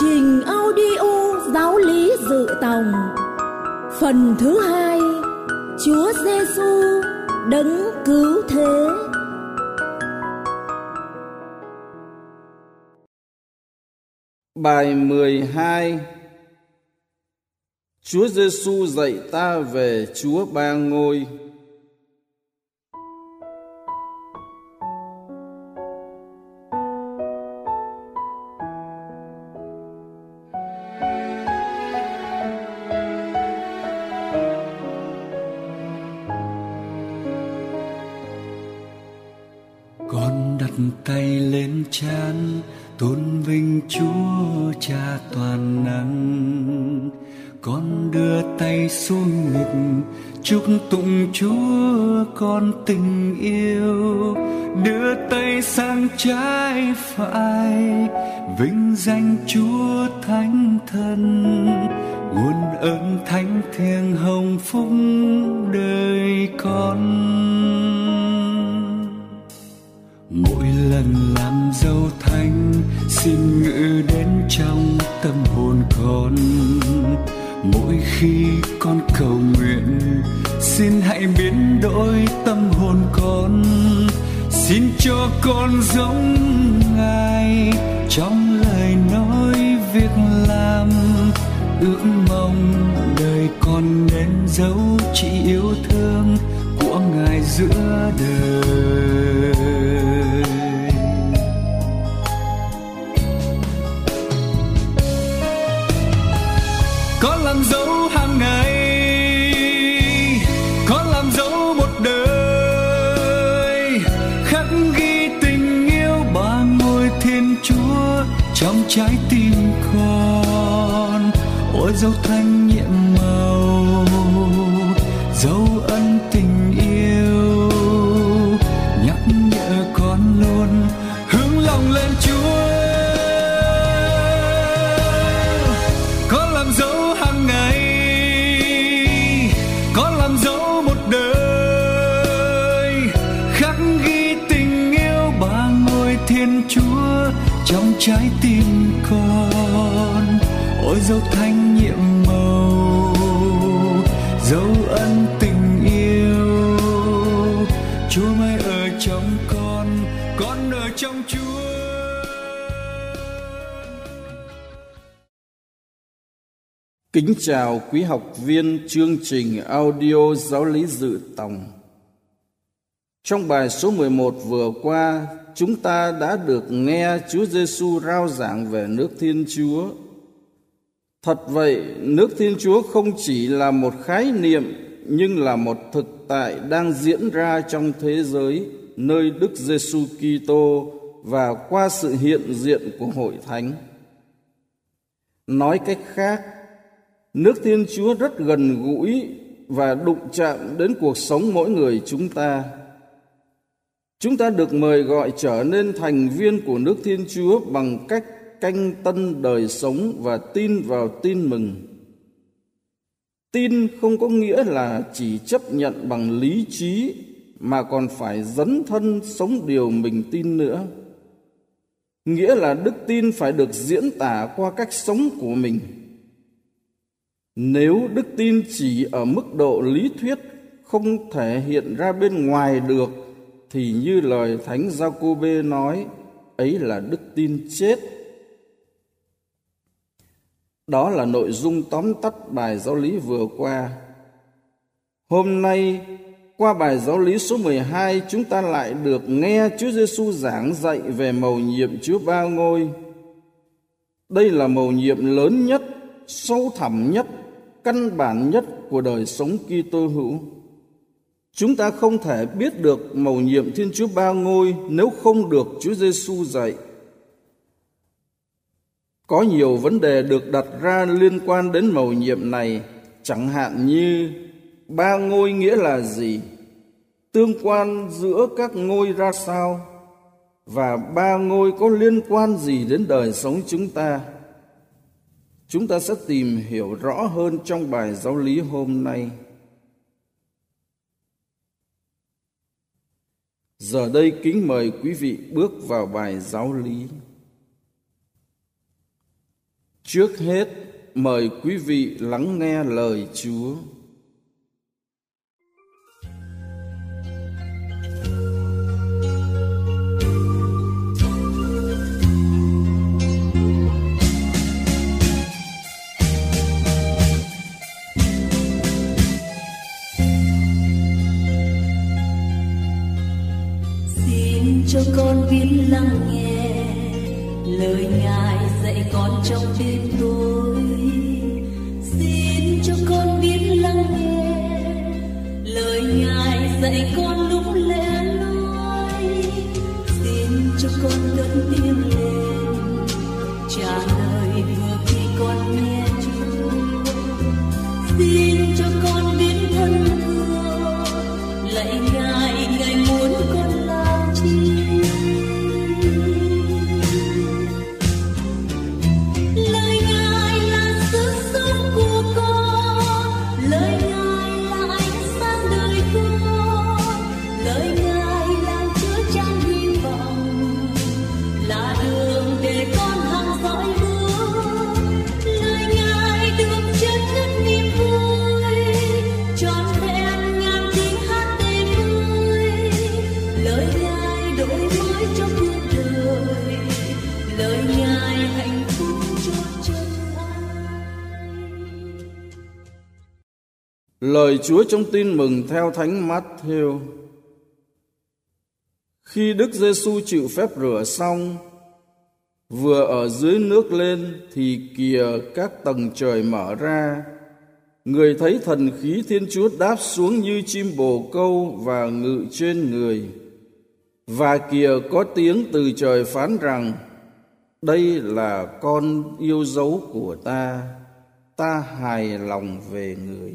trình audio giáo lý dự tòng phần thứ hai, Chúa Giêsu đấng cứu thế Bài 12 Chúa Giêsu dạy ta về Chúa ba ngôi. Tôn vinh chúa cha toàn năng. Con đưa tay xuống ngực, chúc tụng chúa con tình yêu. Đưa tay sang trái phải, vinh danh chúa thánh thân. Nguồn ơn thánh thiêng hồng phúc đời con. Mỗi lần làm dâu anh, xin ngự đến trong tâm hồn con. Mỗi khi con cầu nguyện, xin hãy biến đổi tâm hồn con. Xin cho con giống ngài, trong lời nói việc làm. Ước mong đời con nên dấu chỉ yêu thương của ngài giữa đời. Trong trái tim con ôi dấu thanh nhiệm trái tim con. Ôi dấu thanh nhiệm màu dấu ân tình yêu. Chúa mãi ở trong con con ở trong chúa. Kính chào quý học viên chương trình audio giáo lý dự tòng. Trong bài số 11 vừa qua, chúng ta đã được nghe Chúa Giêsu rao giảng về nước Thiên Chúa. Thật vậy, nước Thiên Chúa không chỉ là một khái niệm nhưng là một thực tại đang diễn ra trong thế giới nơi Đức Giêsu Kitô và qua sự hiện diện của hội thánh. Nói cách khác, nước Thiên Chúa rất gần gũi và đụng chạm đến cuộc sống mỗi người chúng ta. Chúng ta được mời gọi trở nên thành viên của nước Thiên Chúa bằng cách canh tân đời sống và tin vào tin mừng. Tin không có nghĩa là chỉ chấp nhận bằng lý trí, mà còn phải dấn thân sống điều mình tin nữa. Nghĩa là đức tin phải được diễn tả qua cách sống của mình. Nếu đức tin chỉ ở mức độ lý thuyết không thể hiện ra bên ngoài được thì như lời Thánh Giacôbê nói, ấy là đức tin chết. Đó là nội dung tóm tắt bài giáo lý vừa qua. Hôm nay, qua bài giáo lý số 12, chúng ta lại được nghe Chúa Giêsu giảng dạy về mầu nhiệm Chúa Ba Ngôi. Đây là mầu nhiệm lớn nhất, sâu thẳm nhất, căn bản nhất của đời sống Kitô hữu. Chúng ta không thể biết được mầu nhiệm Thiên Chúa Ba Ngôi nếu không được Chúa Giêsu dạy. Có nhiều vấn đề được đặt ra liên quan đến mầu nhiệm này, chẳng hạn như ba ngôi nghĩa là gì? Tương quan giữa các ngôi ra sao? Và ba ngôi có liên quan gì đến đời sống chúng ta? Chúng ta sẽ tìm hiểu rõ hơn trong bài giáo lý hôm nay. Giờ đây kính mời quý vị bước vào bài giáo lý. Trước hết, mời quý vị lắng nghe lời Chúa. Cho con biết lắng nghe. Lời ngài dạy con trong đêm tối. Xin cho con biết lắng nghe. Lời ngài dạy con lúc lẽ nói xin cho con cất tiếng lên. Trả Lời Chúa trong tin mừng theo Thánh Matthew. Khi Đức Giêsu chịu phép rửa xong, vừa ở dưới nước lên thì kìa các tầng trời mở ra. Người thấy thần khí Thiên Chúa đáp xuống như chim bồ câu và ngự trên người. Và kìa có tiếng từ trời phán rằng: Đây là con yêu dấu của ta, ta hài lòng về người.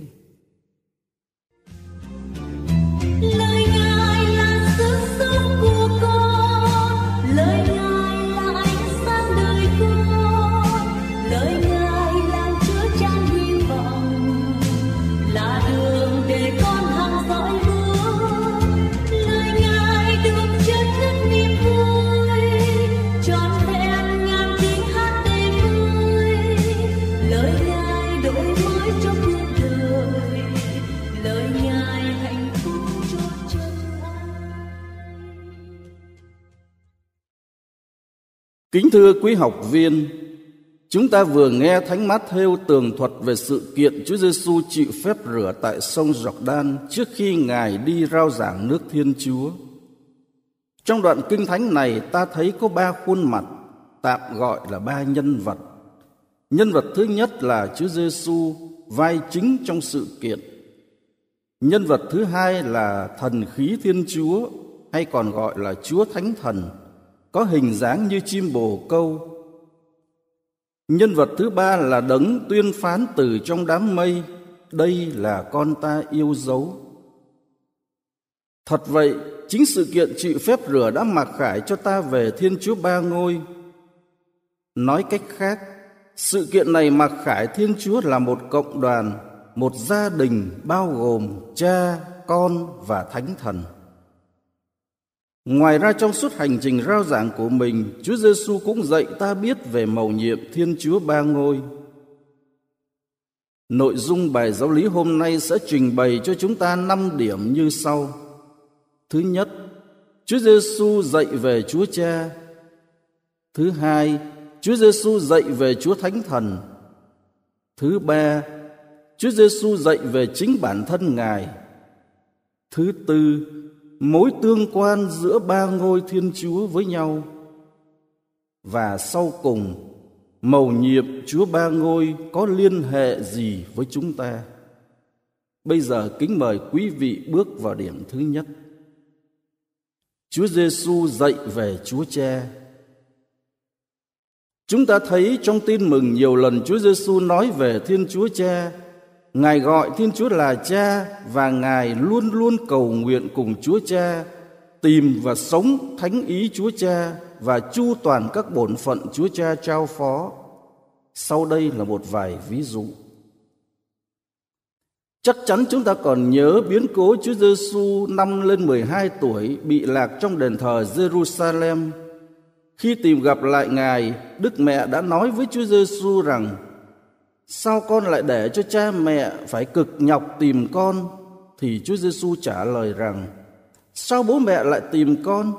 Kính thưa quý học viên, chúng ta vừa nghe Thánh Mát-thêu tường thuật về sự kiện Chúa Giêsu chịu phép rửa tại sông Giọc-đan trước khi Ngài đi rao giảng nước Thiên Chúa. Trong đoạn kinh thánh này ta thấy có ba khuôn mặt, tạm gọi là ba nhân vật. Nhân vật thứ nhất là Chúa Giêsu, vai chính trong sự kiện. Nhân vật thứ hai là thần khí Thiên Chúa, hay còn gọi là Chúa Thánh Thần, có hình dáng như chim bồ câu. Nhân vật thứ ba là đấng tuyên phán từ trong đám mây, đây là con ta yêu dấu. Thật vậy, chính sự kiện chịu phép rửa đã mặc khải cho ta về Thiên Chúa Ba Ngôi. Nói cách khác, sự kiện này mặc khải Thiên Chúa là một cộng đoàn, một gia đình bao gồm cha, con và thánh thần. Ngoài ra trong suốt hành trình rao giảng của mình, Chúa Giêsu cũng dạy ta biết về mầu nhiệm Thiên Chúa Ba Ngôi. Nội dung bài giáo lý hôm nay sẽ trình bày cho chúng ta năm điểm như sau. Thứ nhất, Chúa Giêsu dạy về Chúa Cha. Thứ hai, Chúa Giêsu dạy về Chúa Thánh Thần. Thứ ba, Chúa Giêsu dạy về chính bản thân Ngài. Thứ tư, mối tương quan giữa ba ngôi Thiên Chúa với nhau. Và sau cùng, mầu nhiệm Chúa Ba Ngôi có liên hệ gì với chúng ta? Bây giờ kính mời quý vị bước vào điểm thứ nhất. Chúa Giêsu dạy về Chúa Cha. Chúng ta thấy trong tin mừng nhiều lần Chúa Giêsu nói về Thiên Chúa Cha. Ngài gọi Thiên Chúa là Cha và Ngài luôn luôn cầu nguyện cùng Chúa Cha tìm và sống thánh ý Chúa Cha và chu toàn các bổn phận Chúa Cha trao phó. Sau đây là một vài ví dụ. Chắc chắn chúng ta còn nhớ biến cố Chúa Giêsu năm lên 12 tuổi bị lạc trong đền thờ Jerusalem Khi tìm gặp lại Ngài, Đức Mẹ đã nói với Chúa Giêsu rằng: Sao con lại để cho cha mẹ phải cực nhọc tìm con? Thì Chúa Giêsu trả lời rằng: Sao bố mẹ lại tìm con?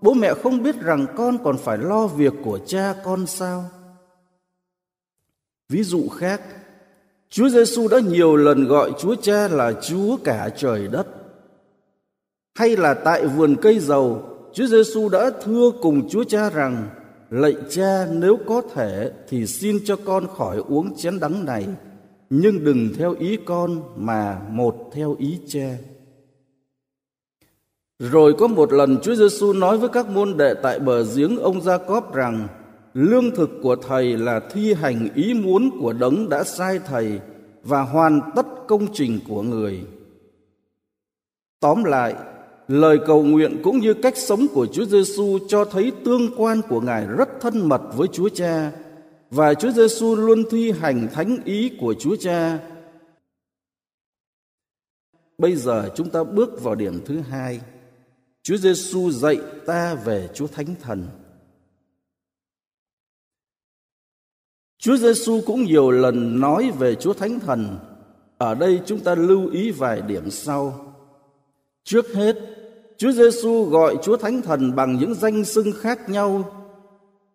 Bố mẹ không biết rằng con còn phải lo việc của cha con sao? Ví dụ khác, Chúa Giêsu đã nhiều lần gọi Chúa Cha là Chúa cả trời đất. Hay là tại vườn cây dầu, Chúa Giêsu đã thưa cùng Chúa Cha rằng: Lạy Cha, nếu có thể thì xin cho con khỏi uống chén đắng này, nhưng đừng theo ý con mà một theo ý Cha. Rồi có một lần Chúa Giêsu nói với các môn đệ tại bờ giếng ông Gia Cóp rằng: Lương thực của thầy là thi hành ý muốn của đấng đã sai thầy và hoàn tất công trình của người. Tóm lại, lời cầu nguyện cũng như cách sống của Chúa Giêsu cho thấy tương quan của Ngài rất thân mật với Chúa Cha và Chúa Giêsu luôn thi hành thánh ý của Chúa Cha. Bây giờ chúng ta bước vào điểm thứ hai. Chúa Giêsu dạy ta về Chúa Thánh Thần. Chúa Giêsu cũng nhiều lần nói về Chúa Thánh Thần. Ở đây chúng ta lưu ý vài điểm sau. Trước hết, Chúa Giêsu gọi Chúa Thánh Thần bằng những danh xưng khác nhau,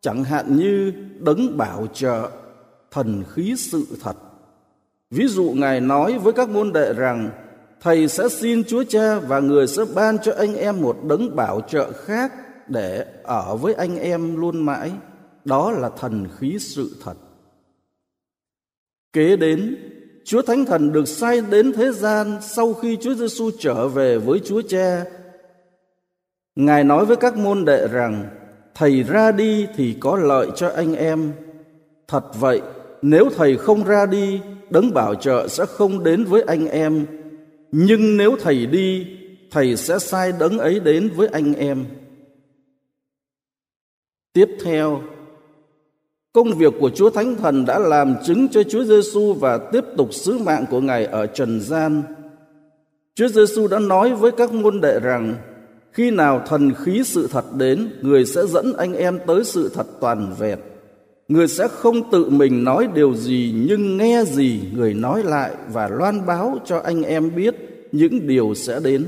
chẳng hạn như đấng bảo trợ, thần khí sự thật. Ví dụ Ngài nói với các môn đệ rằng Thầy sẽ xin Chúa Cha và người sẽ ban cho anh em một đấng bảo trợ khác để ở với anh em luôn mãi. Đó là thần khí sự thật. Kế đến, Chúa Thánh Thần được sai đến thế gian sau khi Chúa Giêsu trở về với Chúa Cha. Ngài nói với các môn đệ rằng, Thầy ra đi thì có lợi cho anh em. Thật vậy, nếu Thầy không ra đi, đấng bảo trợ sẽ không đến với anh em. Nhưng nếu Thầy đi, Thầy sẽ sai đấng ấy đến với anh em. Tiếp theo, Công việc của Chúa Thánh Thần đã làm chứng cho Chúa Giêsu và tiếp tục sứ mạng của Ngài ở trần gian. Chúa Giêsu đã nói với các môn đệ rằng khi nào thần khí sự thật đến, người sẽ dẫn anh em tới sự thật toàn vẹn. Người sẽ không tự mình nói điều gì nhưng nghe gì người nói lại và loan báo cho anh em biết những điều sẽ đến.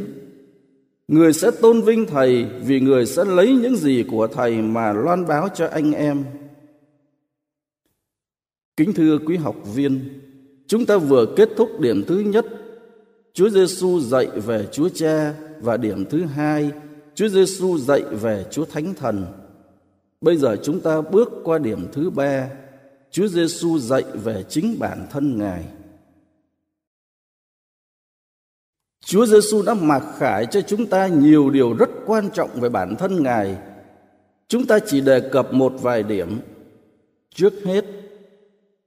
Người sẽ tôn vinh thầy vì người sẽ lấy những gì của thầy mà loan báo cho anh em. Kính thưa quý học viên, chúng ta vừa kết thúc điểm thứ nhất, Chúa Giêsu dạy về Chúa Cha và điểm thứ hai, Chúa Giêsu dạy về Chúa Thánh Thần. Bây giờ chúng ta bước qua điểm thứ ba, Chúa Giêsu dạy về chính bản thân Ngài. Chúa Giêsu đã mặc khải cho chúng ta nhiều điều rất quan trọng về bản thân Ngài. Chúng ta chỉ đề cập một vài điểm. Trước hết,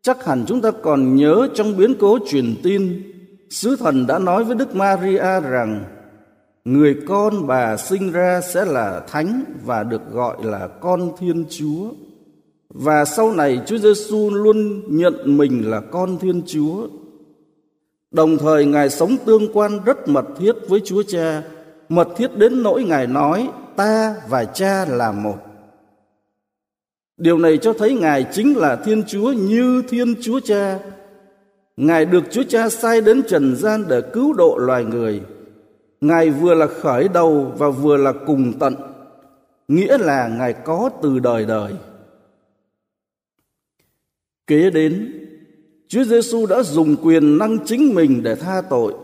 Chắc hẳn chúng ta còn nhớ trong biến cố truyền tin, sứ thần đã nói với Đức Maria rằng người con bà sinh ra sẽ là thánh và được gọi là con Thiên Chúa. Và sau này Chúa Giêsu luôn nhận mình là con Thiên Chúa. Đồng thời Ngài sống tương quan rất mật thiết với Chúa Cha, mật thiết đến nỗi Ngài nói ta và Cha là một. Điều này cho thấy Ngài chính là Thiên Chúa như Thiên Chúa Cha. Ngài được Chúa Cha sai đến trần gian để cứu độ loài người. Ngài vừa là khởi đầu và vừa là cùng tận, nghĩa là Ngài có từ đời đời. Kế đến, Chúa Giêsu đã dùng quyền năng chính mình để tha tội.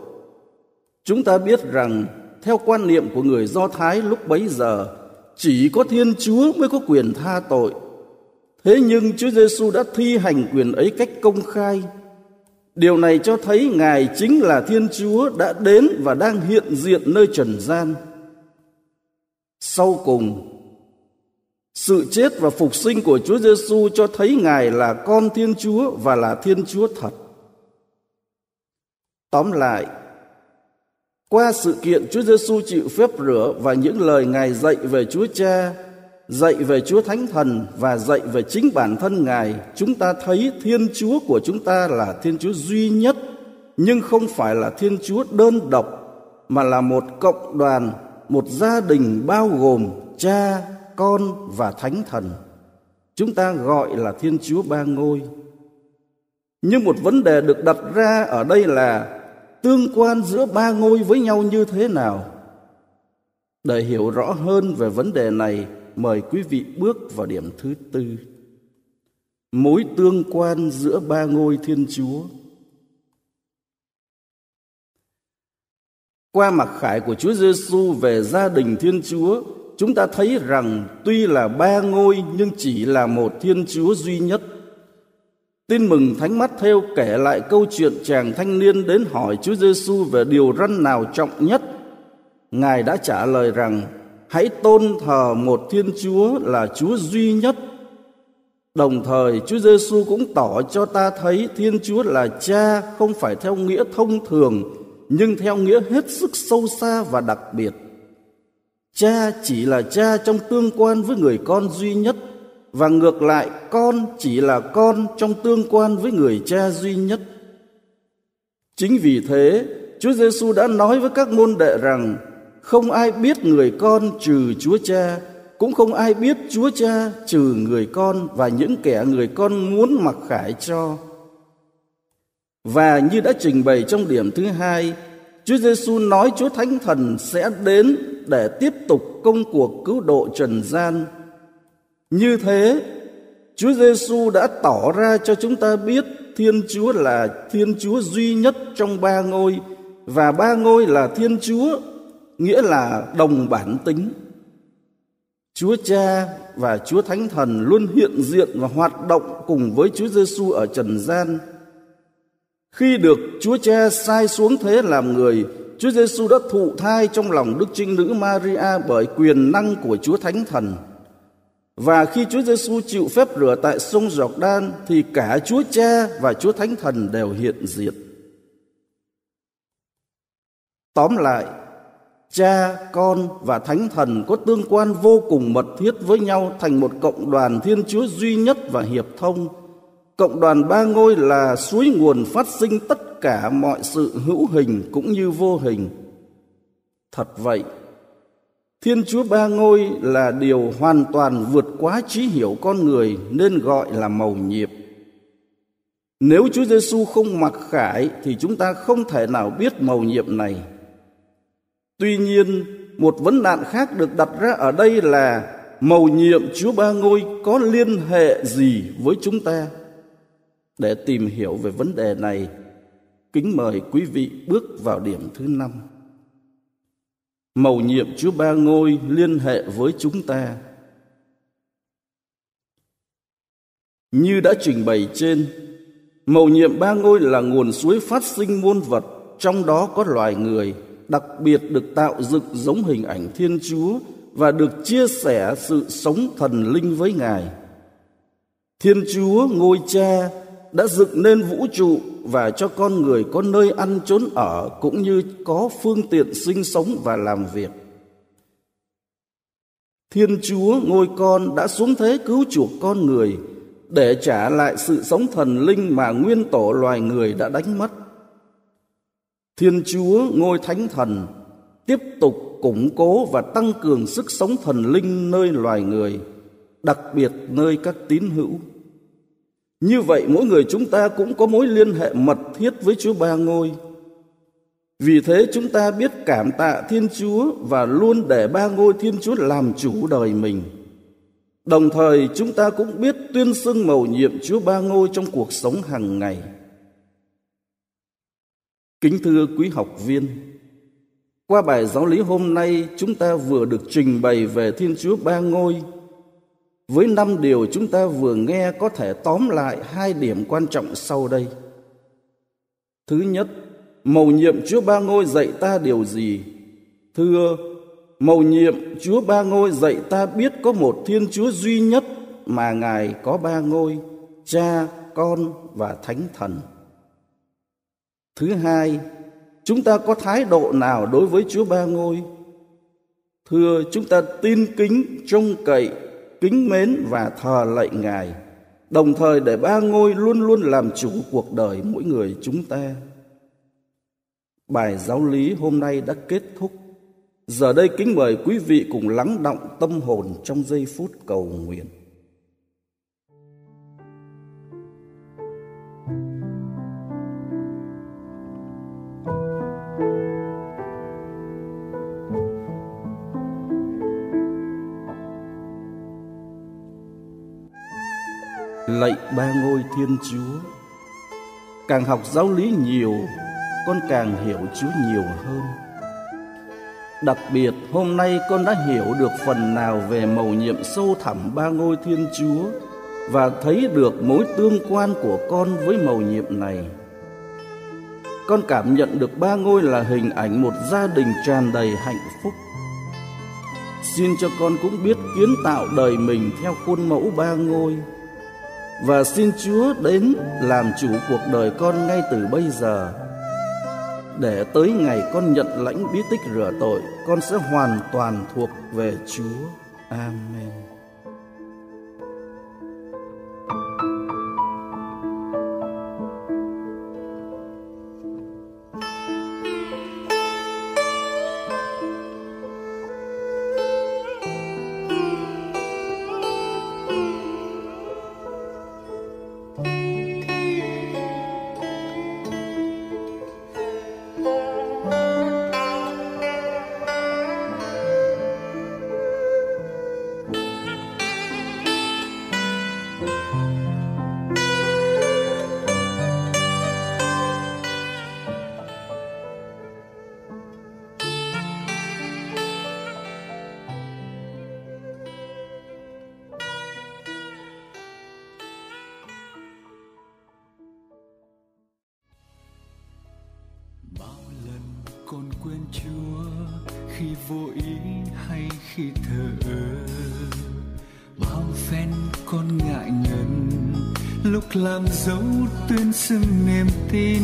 Chúng ta biết rằng theo quan niệm của người Do Thái lúc bấy giờ, chỉ có Thiên Chúa mới có quyền tha tội. Thế nhưng Chúa Giêsu đã thi hành quyền ấy cách công khai. Điều này cho thấy Ngài chính là Thiên Chúa đã đến và đang hiện diện nơi trần gian. Sau cùng, sự chết và phục sinh của Chúa Giêsu cho thấy Ngài là con Thiên Chúa và là Thiên Chúa thật. Tóm lại, qua sự kiện Chúa Giêsu chịu phép rửa và những lời Ngài dạy về Chúa Cha dạy về Chúa Thánh Thần và dạy về chính bản thân Ngài, chúng ta thấy Thiên Chúa của chúng ta là Thiên Chúa duy nhất, nhưng không phải là Thiên Chúa đơn độc, mà là một cộng đoàn, một gia đình bao gồm cha, Con và Thánh Thần. Chúng ta gọi là Thiên Chúa Ba Ngôi. Nhưng một vấn đề được đặt ra ở đây là tương quan giữa ba ngôi với nhau như thế nào? Để hiểu rõ hơn về vấn đề này, mời quý vị bước vào điểm thứ tư. Mối tương quan giữa ba ngôi Thiên Chúa. Qua mặc khải của Chúa Giêsu về gia đình Thiên Chúa, chúng ta thấy rằng tuy là ba ngôi nhưng chỉ là một Thiên Chúa duy nhất. Tin mừng Thánh Mắt theo kể lại câu chuyện chàng thanh niên đến hỏi Chúa Giêsu về điều răn nào trọng nhất. Ngài đã trả lời rằng: Hãy tôn thờ một Thiên Chúa là Chúa duy nhất. Đồng thời Chúa Giêsu cũng tỏ cho ta thấy Thiên Chúa là Cha không phải theo nghĩa thông thường nhưng theo nghĩa hết sức sâu xa và đặc biệt. Cha chỉ là cha trong tương quan với người con duy nhất và ngược lại con chỉ là con trong tương quan với người cha duy nhất. Chính vì thế, Chúa Giêsu đã nói với các môn đệ rằng không ai biết người con trừ Chúa Cha, cũng không ai biết Chúa Cha trừ người con và những kẻ người con muốn mặc khải cho. Và như đã trình bày trong điểm thứ hai, Chúa Giêsu nói Chúa Thánh Thần sẽ đến để tiếp tục công cuộc cứu độ trần gian. Như thế, Chúa Giêsu đã tỏ ra cho chúng ta biết Thiên Chúa là Thiên Chúa duy nhất trong ba ngôi và ba ngôi là Thiên Chúa, nghĩa là đồng bản tính. Chúa Cha và Chúa Thánh Thần luôn hiện diện và hoạt động cùng với Chúa Giêsu ở trần gian khi được Chúa Cha sai xuống thế làm người, Chúa Giêsu đã thụ thai trong lòng Đức Trinh Nữ Maria bởi quyền năng của Chúa Thánh Thần. Và khi Chúa Giêsu chịu phép rửa tại sông Giọc Đan thì cả Chúa Cha và Chúa Thánh Thần đều hiện diện. Tóm lại, Cha, Con và Thánh Thần có tương quan vô cùng mật thiết với nhau thành một cộng đoàn Thiên Chúa duy nhất và hiệp thông – Cộng đoàn ba ngôi là suối nguồn phát sinh tất cả mọi sự hữu hình cũng như vô hình. Thật vậy, Thiên Chúa ba ngôi là điều hoàn toàn vượt quá trí hiểu con người nên gọi là mầu nhiệm. Nếu Chúa Giêsu không mặc khải thì chúng ta không thể nào biết mầu nhiệm này. Tuy nhiên, một vấn nạn khác được đặt ra ở đây là mầu nhiệm Chúa Ba Ngôi có liên hệ gì với chúng ta? Để tìm hiểu về vấn đề này, kính mời quý vị bước vào điểm thứ năm. Mầu nhiệm Chúa Ba Ngôi liên hệ với chúng ta. Như đã trình bày trên, mầu nhiệm ba ngôi là nguồn suối phát sinh muôn vật, trong đó có loài người, đặc biệt được tạo dựng giống hình ảnh Thiên Chúa và được chia sẻ sự sống thần linh với Ngài. Thiên Chúa, ngôi cha, đã dựng nên vũ trụ và cho con người có nơi ăn trốn ở cũng như có phương tiện sinh sống và làm việc. Thiên Chúa, ngôi con, đã xuống thế cứu chuộc con người để trả lại sự sống thần linh mà nguyên tổ loài người đã đánh mất. Thiên Chúa ngôi thánh thần tiếp tục củng cố và tăng cường sức sống thần linh nơi loài người, đặc biệt nơi các tín hữu. Như vậy mỗi người chúng ta cũng có mối liên hệ mật thiết với Chúa Ba Ngôi. Vì thế chúng ta biết cảm tạ Thiên Chúa và luôn để Ba Ngôi Thiên Chúa làm chủ đời mình. Đồng thời chúng ta cũng biết tuyên xưng mầu nhiệm Chúa Ba Ngôi trong cuộc sống hàng ngày. Kính thưa quý học viên, qua bài giáo lý hôm nay chúng ta vừa được trình bày về Thiên Chúa Ba Ngôi với năm điều chúng ta vừa nghe có thể tóm lại hai điểm quan trọng sau đây. Thứ nhất, mầu nhiệm Chúa Ba Ngôi dạy ta điều gì? Thưa, mầu nhiệm Chúa Ba Ngôi dạy ta biết có một Thiên Chúa duy nhất mà Ngài có ba ngôi, Cha, Con và Thánh Thần. Thứ hai, chúng ta có thái độ nào đối với Chúa Ba Ngôi? Thưa, chúng ta tin kính, trông cậy kính mến và thờ lạy Ngài, đồng thời để ba ngôi luôn luôn làm chủ cuộc đời mỗi người chúng ta. Bài giáo lý hôm nay đã kết thúc. Giờ đây kính mời quý vị cùng lắng động tâm hồn trong giây phút cầu nguyện. Lạy ba ngôi Thiên Chúa, càng học giáo lý nhiều, con càng hiểu Chúa nhiều hơn. Đặc biệt hôm nay con đã hiểu được phần nào về mầu nhiệm sâu thẳm ba ngôi Thiên Chúa và thấy được mối tương quan của con với mầu nhiệm này. Con cảm nhận được ba ngôi là hình ảnh một gia đình tràn đầy hạnh phúc. Xin cho con cũng biết kiến tạo đời mình theo khuôn mẫu ba ngôi và xin Chúa đến làm chủ cuộc đời con ngay từ bây giờ. Để tới ngày con nhận lãnh bí tích rửa tội, con sẽ hoàn toàn thuộc về Chúa. Amen. Làm dấu tuyên xưng niềm tin.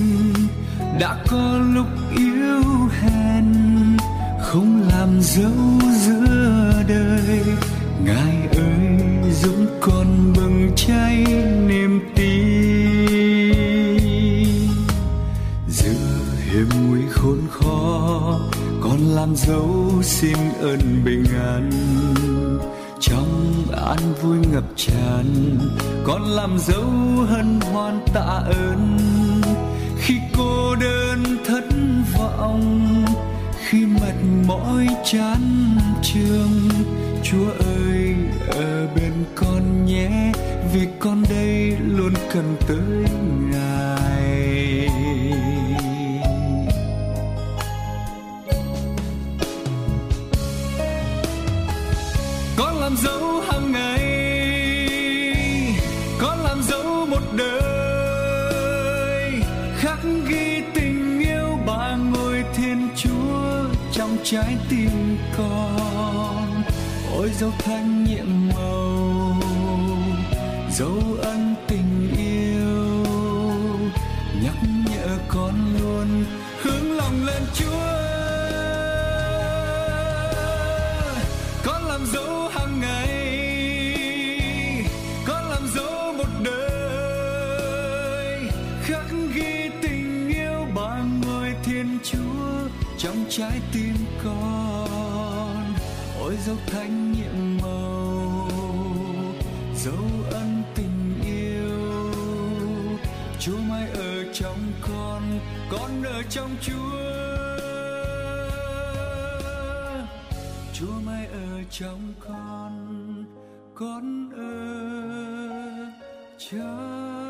Đã có lúc yếu hèn, không làm dấu giữa đời. Ngài ơi, dũng con bừng cháy niềm tin. Giữa hiểm nguy khốn khó, con làm dấu xin ơn bình an an vui ngập tràn con làm dấu hân hoan tạ ơn. Khi cô đơn thất vọng, khi mệt mỏi chán trường chúa ơi, ở bên con nhé, vì con đây luôn cần tới ngài. Một đời khắc ghi tình yêu ba ngôi thiên chúa trong trái tim con. Ôi dấu thanh nhiệm màu, dấu ân dấu thánh nhiệm màu dấu ân tình yêu. Chúa mãi ở trong con con ở trong chúa. Chúa mãi ở trong con, con ở trong